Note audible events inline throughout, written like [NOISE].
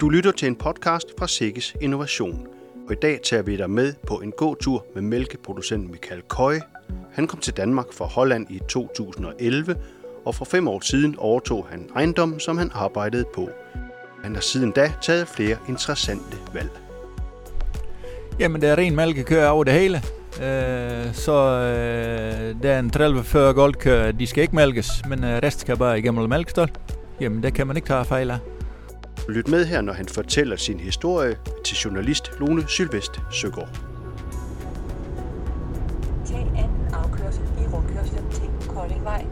Du lytter til en podcast fra Sikkes Innovation. Og i dag tager vi dig med på en god tur med mælkeproducent Michael Køje. Han kom til Danmark fra Holland i 2011, og for fem år siden overtog han ejendom, som han arbejdede på. Han har siden da taget flere interessante valg. Jamen, der er ren mælkekøer over det hele. Øh, så øh, der er en 30-40 goldkøer, de skal ikke mælkes, men øh, resten skal bare igennem mælkestol. Jamen, det kan man ikke tage fejl af. Lyt med her, når han fortæller sin historie til journalist Lone Sylvest Søgaard. Tag anden afkørsel i rundkørslen til Koldingvej.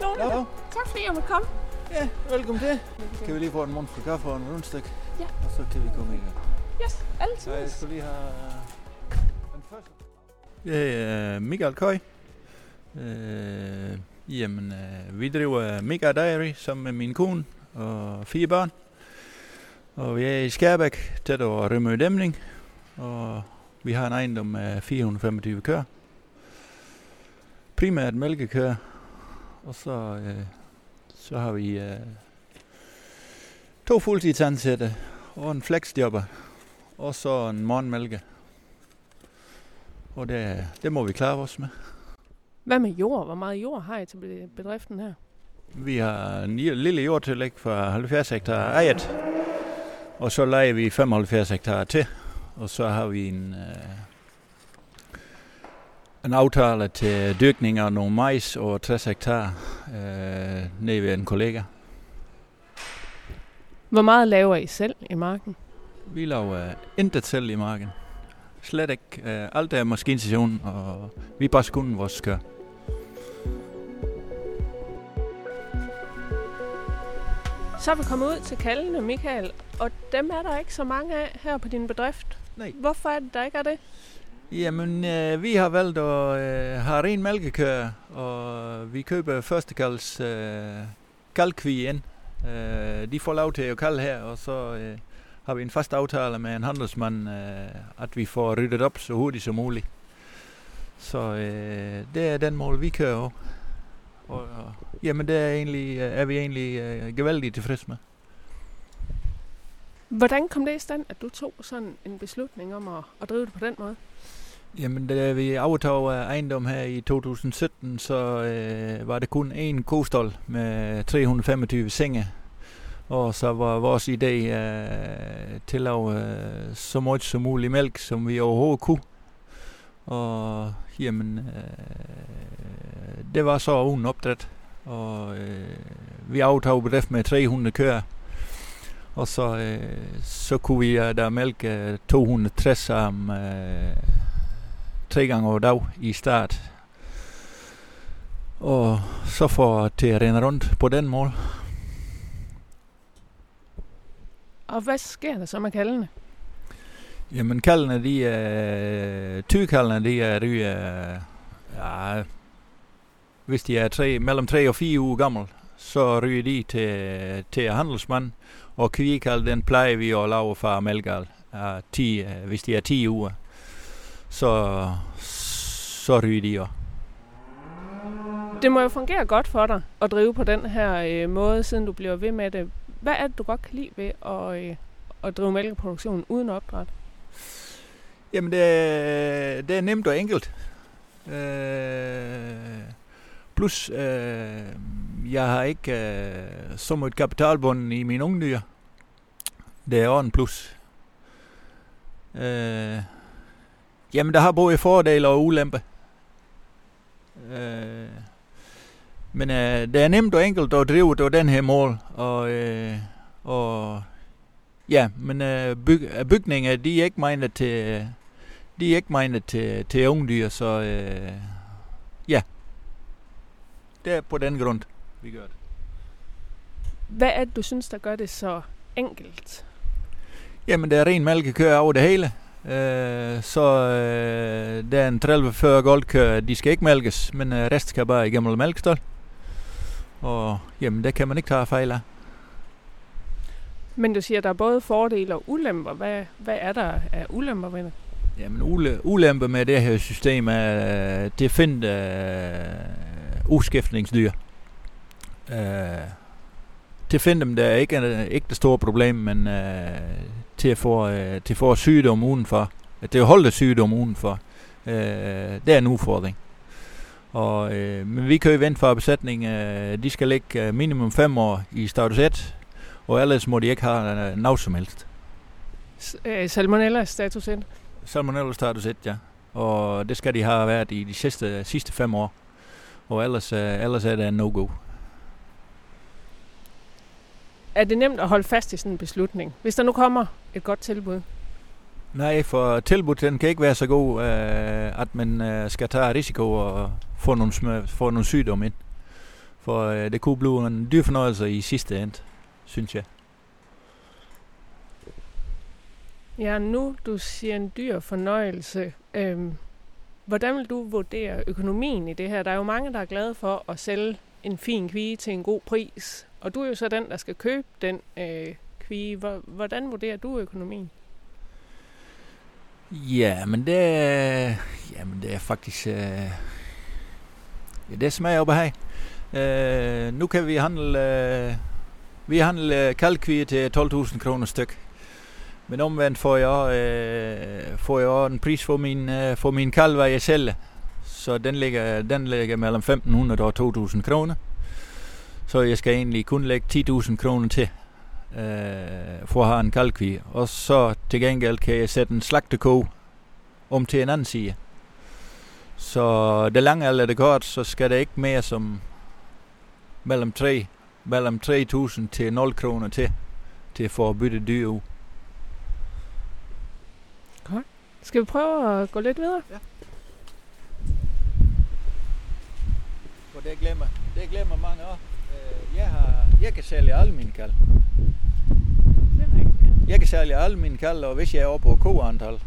Goddag. [LAUGHS] Tak fordi jeg måtte komme. Ja, velkommen til. Kan vi lige få en mund for kaffe og en rundstykke? Så kan vi komme i gang. Yes, altid. Jeg skal lige have den første. Jeg er Michael Køj. Øh, jamen, øh, vi driver Mega Diary sammen med min kone og fire børn. Og vi er i Skærbæk, tæt over Rømø Dæmning. Og vi har en ejendom med 425 køer. Primært mælkekøer. Og så, øh, så har vi øh, to fuldtidsansatte og en flexjobber. Og så en morgenmælke. Og det, det må vi klare os med. Hvad med jord? Hvor meget jord har I til be- bedriften her? Vi har en lille lille jordtillæg for 70 hektar ejet. Og så leger vi 75 hektar til. Og så har vi en, øh, en aftale til dyrkning af nogle majs og 60 hektar øh, nede ved en kollega. Hvor meget laver I selv i marken? Vi laver intet selv i marken. Slet ikke. Øh, alt er maskinstation, og vi bare kun vores skør. Så er vi kommet ud til kaldene, Michael, og dem er der ikke så mange af her på din bedrift. Nej. Hvorfor er det, der ikke er det? Jamen, øh, vi har valgt at øh, have ren mælkekøer, og vi køber førstekals øh, kalkvi ind. Øh, de får lov til at kalde her, og så øh, har vi en fast aftale med en handelsmand, øh, at vi får ryddet op så hurtigt som muligt. Så øh, det er den mål, vi kører. Og, og, jamen, det er, egentlig, øh, er vi egentlig øh, gevaldigt tilfreds med. Hvordan kom det i stand, at du tog sådan en beslutning om at, at drive det på den måde? Jamen, da vi overtog ejendom her i 2017, så øh, var det kun én kostol med 325 senge. Og så var vores idé øh, til at lave øh, så meget som muligt mælk, som vi overhovedet kunne. Og jamen, øh, det var så uden opdræt. Og øh, vi aftog bedrift med 300 køer. Og så, øh, så kunne vi øh, der mælke 260 om øh, tre gange over dag i start. Og så får til at rende rundt på den mål. Og hvad sker der så med kaldene? Jamen kaldene, de er, tygkaldene, de er ryger, ja, hvis de er tre, mellem 3 og 4 uger gammel, så ryger de til, til handelsmand, og kvikald, den plejer vi at lave fra mælkeal, ja, 10, øh, hvis de er 10 uger, så, så ryger de også. Det må jo fungere godt for dig at drive på den her øh, måde, siden du bliver ved med det. Hvad er det, du godt kan lide ved at, øh, at drive mælkeproduktion uden opdræt? Jamen, det er, det er nemt og enkelt. Øh, plus, øh, jeg har ikke øh, så meget kapitalbunden i mine unge dyr. Det er også en plus. Øh, jamen, der har både fordele og ulempe. Øh, men øh, det er nemt og enkelt at drive det den her mål. Og, øh, og ja, men øh, byg, bygninger, de er ikke menet til, de er ikke menet til, til unge dyr, så øh, ja. Det er på den grund, vi gør det. Hvad er det, du synes, der gør det så enkelt? Jamen, der er ren mælkekøer over det hele. Øh, så øh, der er en 30-40 goldkøer, de skal ikke mælkes, men øh, resten skal bare igennem mælkestol. Og jamen, det kan man ikke tage fejl af. Men du siger, at der er både fordele og ulemper. Hvad, hvad er der af ulemper ved det? Jamen, ule, ulempe med det her system er, det at finde uh, uskiftningsdyr. Uh, til at finde dem, der er ikke, er ikke det store problem, men uh, til at få, uh, til at få sygdom udenfor. Det at holde sygdom udenfor. Uh, det er en udfordring. Og, øh, men vi kører vente for besætning. Øh, de skal ligge øh, minimum 5 år i status 1, og ellers må de ikke have øh, noget som helst. S- øh, salmonella status 1. Salmonella status 1, ja. Og det skal de have været i de sidste, sidste fem år. Og ellers, øh, ellers er det en no-go. Er det nemt at holde fast i sådan en beslutning? Hvis der nu kommer et godt tilbud. Nej, for tilbud den kan ikke være så god, øh, at man øh, skal tage risiko og få nogle, smør, få nogle sygdomme ind. For øh, det kunne blive en dyr fornøjelse i sidste ende, synes jeg. Ja, nu du siger en dyr fornøjelse. Øhm, hvordan vil du vurdere økonomien i det her? Der er jo mange, der er glade for at sælge en fin kvige til en god pris. Og du er jo så den, der skal købe den øh, kvige. Hvordan vurderer du økonomien? Ja, men det er, jamen det er faktisk... Øh, ja, det smager op af øh, Nu kan vi handle... Øh, vi handler øh, kalkvige til 12.000 kroner styk. Men omvendt får jeg, øh, får jeg en pris for min, øh, for min kalv, jeg sælger. Så den ligger, den ligger mellem 1.500 og 2.000 kroner. Så jeg skal egentlig kun lægge 10.000 kroner til øh, for at have en kalkvi. Og så til gengæld kan jeg sætte en slagteko om til en anden side. Så det lange eller det kort, så skal det ikke mere som mellem 3 mellem 3.000 til 0 kroner til, til at få bytte dyr ud. Godt. Skal vi prøve at gå lidt videre? Ja. Det glemmer, det glemmer mange også. Øh, jeg, har, jeg kan sælge alle mine kald. Jeg kan sælge alle mine kald, og hvis jeg er oppe på koantal,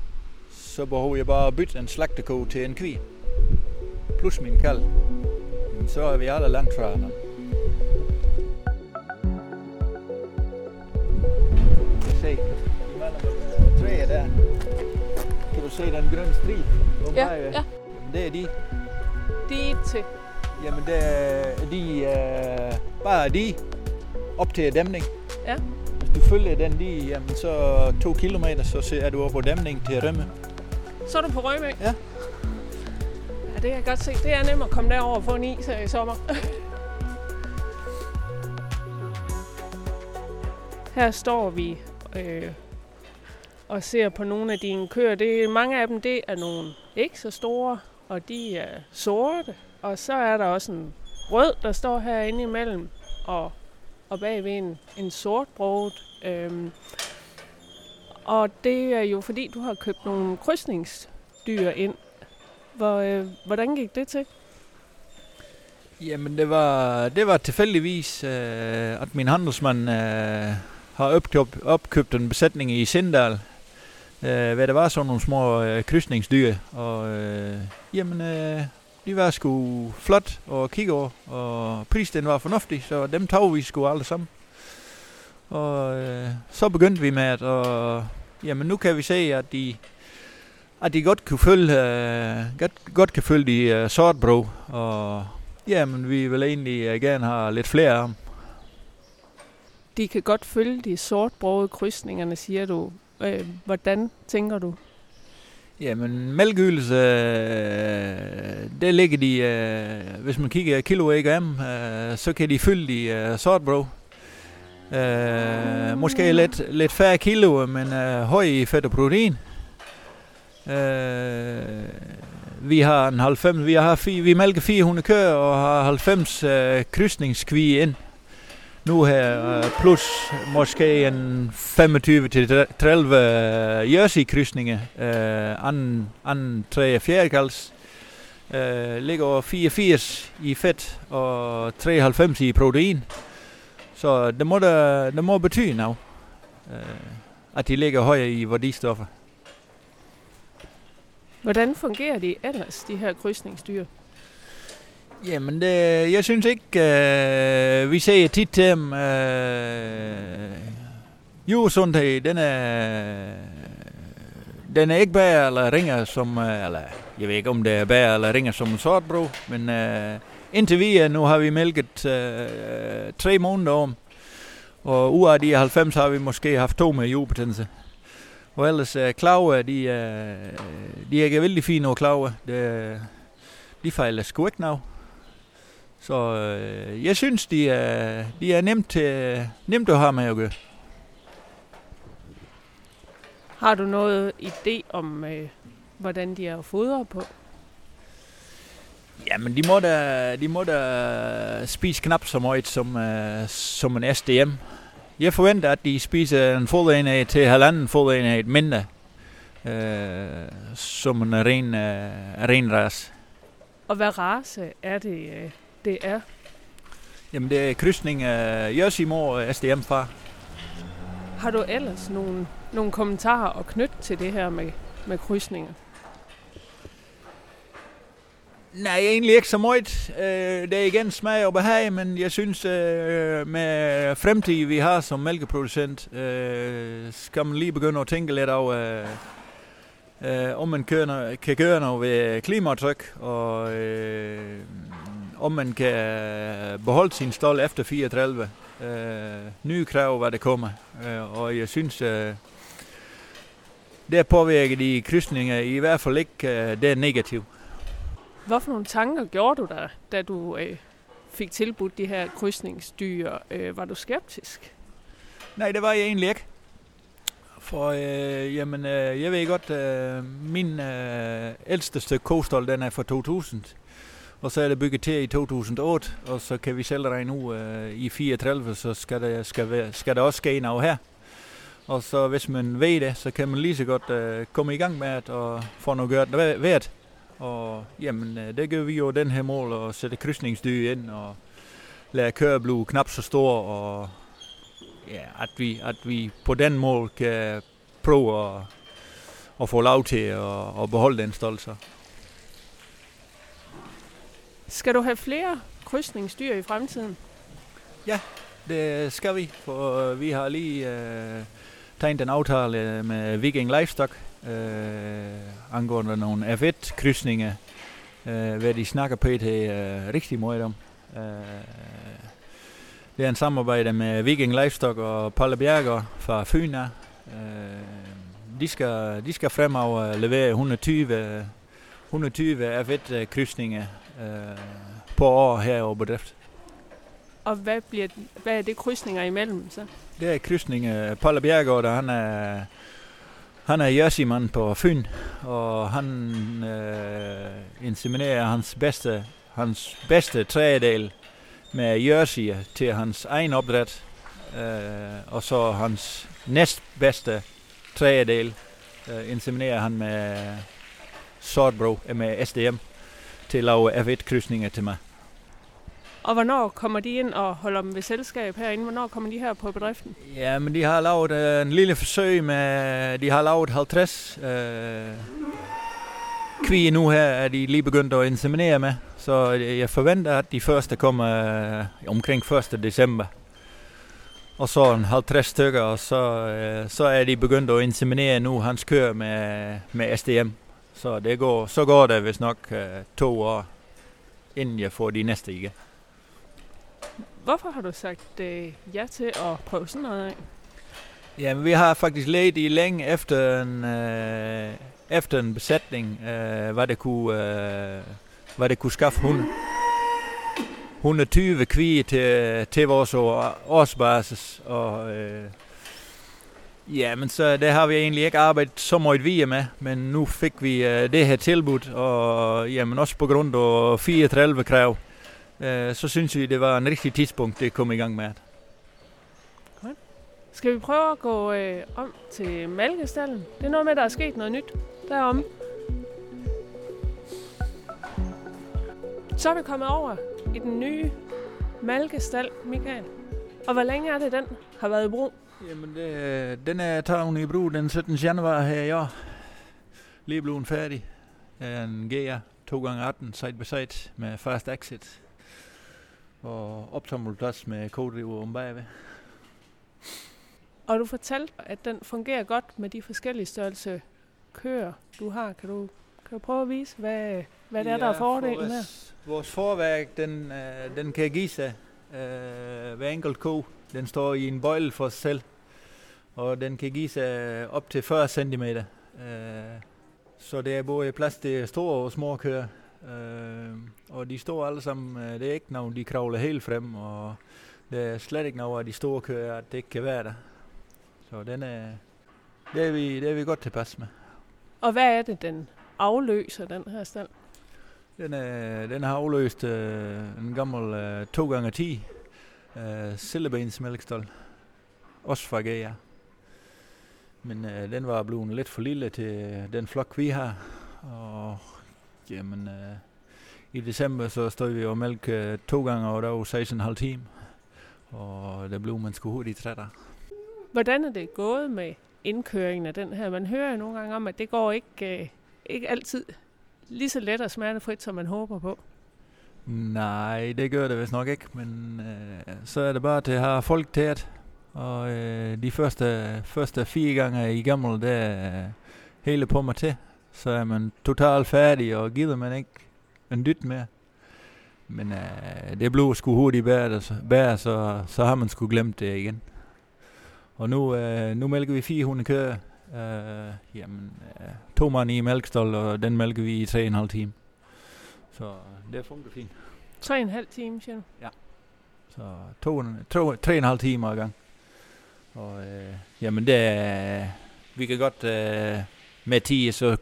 så behøver jeg bare at bytte en slagteko til en kvi. Plus min kald. Så er vi alle langt fra hinanden. Se, træet der, kan du se den grønne stribe? om Ja, ja. Det er de. De til. Jamen, det er de, øh, bare de op til dæmning. Ja. Hvis du følger den lige, jamen, så to kilometer, så ser- er du oppe på dæmning til Rømme. Så er du på Rømø? Ja. Ja, det kan jeg godt se. Det er nemt at komme derover og få en is her i sommer. [LAUGHS] her står vi øh, og ser på nogle af dine køer. Det, mange af dem det er nogle ikke så store, og de er sorte. Og så er der også en rød, der står herinde imellem, og, og bagved en, en sort broget. Øhm, og det er jo fordi, du har købt nogle krydsningsdyr ind. Hvor, øh, hvordan gik det til? Jamen, det var, det var tilfældigvis, øh, at min handelsmand øh, har opkøbt, opkøbt en besætning i Sindal, øh, hvad der var sådan nogle små øh, krydsningsdyr. Og øh, jamen, øh, de var sgu flot at kigge over, og prisen var fornuftig, så dem tog vi sgu alle sammen. Og øh, så begyndte vi med at, og, jamen nu kan vi se, at de, at de godt kan følge, øh, godt, godt kan følge de øh, sortbro, og jamen vi vil egentlig øh, gerne have lidt flere af dem. De kan godt følge de sortbrogede krydsningerne, siger du. Øh, hvordan tænker du? Jamen, mælkeydelse, øh, der ligger de, øh, hvis man kigger kilo ikke af øh, så kan de fylde de øh, sortbrød. Øh, måske lidt, lidt færre kilo, men øh, høj i fedt og protein. Øh, vi har en 90, vi har vi mælker 400 køer og har 90 øh, krydsningskvige ind nu her, øh, plus måske en 25 til 30 øh, jersey-krydsninger, øh, anden, anden 3 4 kals, øh, ligger over 84 i fedt og 93 i protein. Så det må, der, det må betyde noget, øh, at de ligger højere i værdistoffer. Hvordan fungerer de ellers, de her krydsningsdyr? Jamen, det, jeg synes ikke, øh, vi ser tit til dem, øh, Jordesundhed, den er, den er ikke bær eller ringer som, øh, eller jeg ved ikke om det er bær eller ringer som en sortbro, men øh, indtil vi nu har vi mælket øh, tre måneder om, og ud af de 90 har vi måske haft to med jordbetændelse. Og ellers øh, klaver, de, øh, de er ikke vældig fine over klaver. De, de fejler sgu ikke noget. Så øh, jeg synes, de er, de er nemt, til, nemt at have med at gøre. Har du noget idé om, øh, hvordan de er fodret på? Jamen, de må da, de må da spise knap så meget som, uh, som en SDM. Jeg forventer, at de spiser en fodenhed til halvanden fodenhed mindre, uh, som en ren, uh, ren ras. Og hvad race er det, øh, det er? Jamen, det er krydsning af Jørsimor og SDM far. Har du ellers nogle, nogle kommentarer at knytte til det her med, med krydsninger? Nej, egentlig ikke så meget. Øh, det er igen smag og behag, men jeg synes, øh, med fremtid, vi har som mælkeproducent, øh, skal man lige begynde at tænke lidt over, øh, om man kan gøre noget ved klimatryk, og øh, om man kan beholde sin stol efter 34. Øh, nye krav, hvad det kommer. Øh, og jeg synes, øh, det påvirker de krydsninger i hvert fald ikke, øh, det er negativt. Hvorfor nogle tanker gjorde du der, da du øh, fik tilbudt de her krydsningsdyr? Øh, var du skeptisk? Nej, det var jeg egentlig ikke. For øh, jamen, øh, jeg ved godt, øh, min øh, ældste stykke kostol, den er fra 2000. Og så er det bygget til i 2008, og så kan vi selv regne ud øh, i 34, så skal der, skal, være, skal der også ske noget her. Og så hvis man ved det, så kan man lige så godt øh, komme i gang med at og få noget gjort værd. Og jamen, øh, det gør vi jo den her mål, og sætte krydsningsdyr ind, og lade køre blive knap så stor, og ja, at, vi, at vi på den mål kan prøve at, at få lov til at, at beholde den stolthed. Skal du have flere krydsningsdyr i fremtiden? Ja, det skal vi, for øh, vi har lige øh, tegnet en aftale med Viking Livestock øh, angående nogle F1-krydsninger, øh, hvad de snakker på det øh, rigtig meget om. Øh, det er en samarbejde med Viking Livestock og Palle Bjerger fra Fyn. Øh, de, skal, de skal fremover levere 120, 120 F1-krydsninger øh, på år her over bedrift. Og hvad, bliver, hvad er det krydsninger imellem så? Det er krydsninger. Palle Bjergård, han er, han er jersey på Fyn, og han øh, inseminerer hans bedste, hans bedste trædel med jersey til hans egen opdræt, øh, og så hans næstbedste trædel øh, inseminerer han med sortbro, med SDM til at lave F1-krydsninger til mig. Og hvornår kommer de ind og holder dem ved selskab herinde? Hvornår kommer de her på bedriften? Ja, men de har lavet uh, en lille forsøg med, de har lavet 50 uh, kvier nu her, er de lige begyndt at inseminere med. Så jeg forventer, at de første kommer uh, omkring 1. december. Og så en 50 stykker, og så, uh, så er de begyndt at inseminere nu hans kør med, med SDM. Så, det går, så går det vist nok uh, to år, inden jeg får de næste igen. Hvorfor har du sagt uh, ja til at prøve sådan noget af? Jamen, vi har faktisk let i længe efter en, uh, efter en besætning, uh, hvad det kunne, uh, hvad det kunne skaffe hunde. 120 kvier til, til vores årsbasis, og uh, Ja, men så det har vi egentlig ikke arbejdet så meget via med, men nu fik vi øh, det her tilbud, og jamen også på grund af 34 krav, øh, så synes vi, det var en rigtig tidspunkt, det kom i gang med. Godt. Skal vi prøve at gå øh, om til Malkestallen? Det er noget med, der er sket noget nyt derom. Så er vi kommet over i den nye Malkestal, Michael. Og hvor længe er det, den har været i brug? Jamen, det, den er taget i brug den 17. januar her i år. Lige blevet færdig. Det er en GR 2x18 side by side med fast exit. Og optommelplads med kodriver om bagved. Og du fortalte, at den fungerer godt med de forskellige størrelse køer, du har. Kan du, kan du prøve at vise, hvad, hvad det er, der er fordelen her? vores, vores forværk, den, øh, den kan give sig øh, hver enkelt ko. Den står i en bøjle for sig selv, og den kan give sig øh, op til 40 cm. Øh, så det er både plads til store og små køer. Øh, og de står alle sammen, øh, det er ikke nogen, de kravler helt frem, og det er slet ikke noget af de store køer, at det ikke kan være der. Så den er, det er vi, det er vi godt tilpas med. Og hvad er det, den afløser, den her stald? Den, øh, den har afløst øh, en gammel øh, 2x10 øh, sillebens mælkestol. Også fra Gea. Men øh, den var blevet lidt for lille til den flok, vi har. Og jamen, øh, i december så stod vi og mælk øh, to gange, og der var 16,5 timer. Og der blev man sgu hurtigt træt af. Hvordan er det gået med indkøringen af den her? Man hører jo nogle gange om, at det går ikke, øh, ikke altid lige så let og smertefrit, som man håber på. Nej, det gør det vist nok ikke, men øh, så er det bare til at have folk til at. Og øh, de første, første fire gange i gammel, der er hele på mig til. Så er man totalt færdig, og gider man ikke en dyt mere. Men øh, det blev sgu hurtigt bæret, så, så, så har man sgu glemt det igen. Og nu, øh, nu mælker vi 400 køer. Øh, jamen, øh, to mand i mælkestol, og den mælker vi i 3,5 timer. Så det fungerer fint. Tre og en halv time, siger du? Så to, to, tre og en halv timer i gang. Og øh, jamen det er, vi kan godt, øh, med 10, så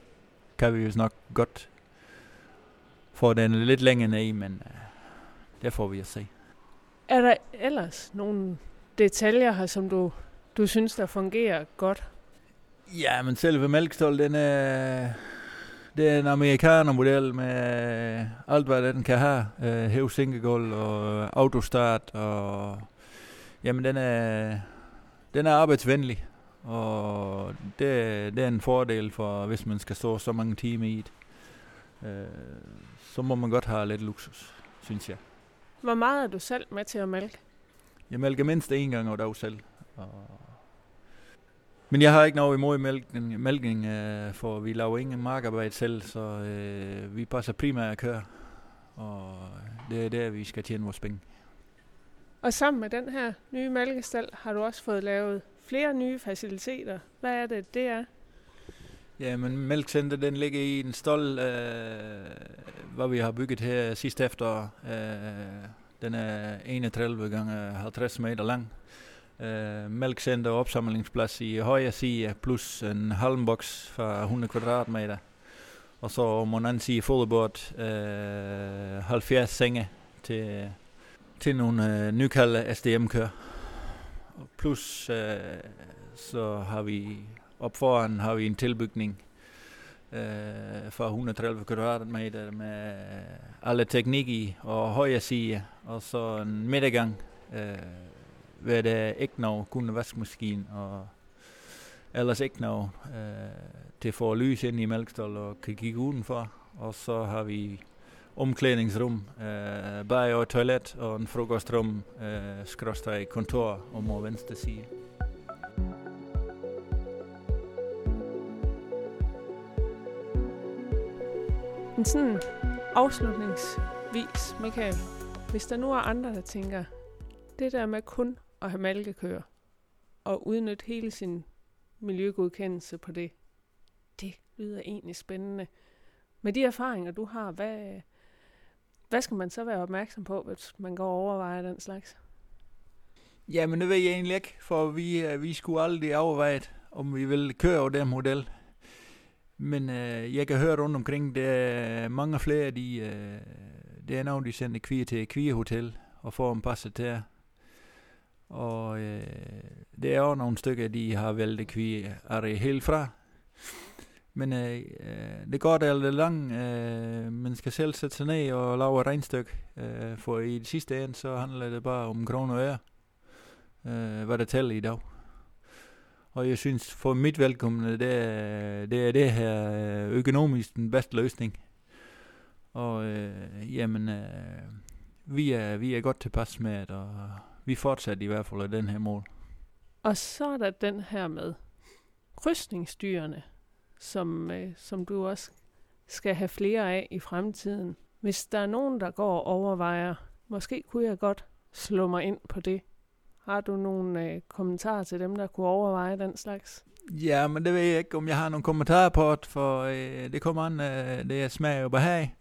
kan vi jo nok godt få den lidt længere ned, men øh, det får vi at se. Er der ellers nogle detaljer her, som du, du synes, der fungerer godt? Ja, men selve mælkestol, den er, det er en amerikanermodel med alt, hvad den kan have. Øh, hæv sinkegulv og autostart, og jamen den er, den er arbejdsvenlig. Og det, det er en fordel for, hvis man skal stå så mange timer i det. Øh, så må man godt have lidt luksus, synes jeg. Hvor meget er du selv med til at mælke? Jeg mælker mindst én gang over dag selv. Og men jeg har ikke noget imod mælkning, mælkning øh, for vi laver ingen markarbejde selv, så øh, vi passer primært at køre. Og det er der, vi skal tjene vores penge. Og sammen med den her nye mælkestal har du også fået lavet flere nye faciliteter. Hvad er det, det er? Ja, men Mælkcenter, den ligger i en stald, øh, hvor vi har bygget her sidste efterår. Øh, den er 31 gange 50 meter lang. Øh, Mælkcenter og opsamlingsplads i højre side, plus en halmboks fra 100 kvadratmeter. Og så om den anden side fodbold, øh, 70 senge til, til nogle øh, nykaldte SDM-kører. Plus øh, så har vi op foran har vi en tilbygning øh, for 130 kvadratmeter med alle teknik i og højre side, og så en midtergang, øh, hvor er ikke noget, kun en vaskemaskine og ellers ikke noget øh, til at få lys ind i mælkestol og kan kigge udenfor. Og så har vi omklædningsrum, øh, bad og toilet og en frokostrum, øh, skråstrej kontor om og venstre side. Men sådan afslutningsvis, Michael, hvis der nu er andre, der tænker, det der med kun at have malkekøer og udnytte hele sin miljøgodkendelse på det, det lyder egentlig spændende. Med de erfaringer, du har, hvad, hvad skal man så være opmærksom på, hvis man går og overvejer den slags? Jamen, det ved jeg egentlig ikke, for vi, øh, vi skulle aldrig overveje, om vi vil køre over den model. Men øh, jeg kan høre rundt omkring, der er mange flere, de, øh, det er nogen, de sender kvier til kvierhotel og får dem passet til. Og øh, det er jo nogle stykker, de har valgt kvier er helt fra. Men øh, øh, det går der lidt langt. Øh, man skal selv sætte sig ned og lave et regnstykke. Øh, for i det sidste ende, så handler det bare om kroner og øre, øh, hvad der tæller i dag. Og jeg synes, for mit velkomne, det er det, er det her øh, økonomisk den bedste løsning. Og øh, jamen, øh, vi, er, vi er godt tilpas med det, og vi fortsætter i hvert fald af den her mål. Og så er der den her med krydsningsdyrene, som, øh, som du også skal have flere af i fremtiden. Hvis der er nogen, der går og overvejer, måske kunne jeg godt slå mig ind på det. Har du nogle øh, kommentarer til dem, der kunne overveje den slags? Ja, men det ved jeg ikke, om jeg har nogle kommentarer på det, for øh, det kommer an, øh, det er smag og behag.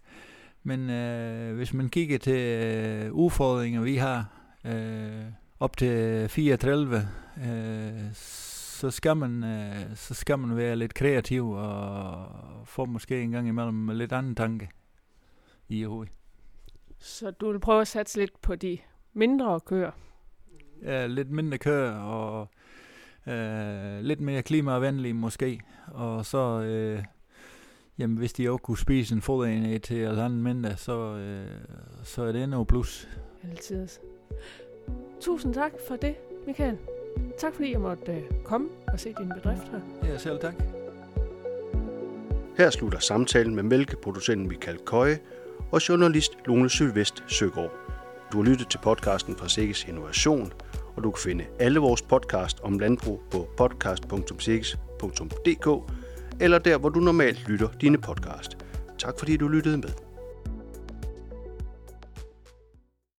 Men øh, hvis man kigger til øh, udfordringer, vi har øh, op til 34, øh, så skal man øh, så skal man være lidt kreativ og få måske en gang imellem lidt anden tanke i hovedet. Så du vil prøve at satse lidt på de mindre køer? Ja, lidt mindre køer og øh, lidt mere klimavenlige måske. Og så, øh, jamen hvis de også kunne spise en foderenhed til eller andet mindre, så, øh, så er det endnu plus. Altid. Tusind tak for det, Michael. Tak fordi jeg måtte øh, komme og se din bedrift her. Ja, selv tak. Her slutter samtalen med mælkeproducenten Michael Køje og journalist Lone Sylvest Søgaard. Du har lyttet til podcasten fra Sikkes Innovation, og du kan finde alle vores podcast om landbrug på podcast.sikkes.dk eller der, hvor du normalt lytter dine podcast. Tak fordi du lyttede med.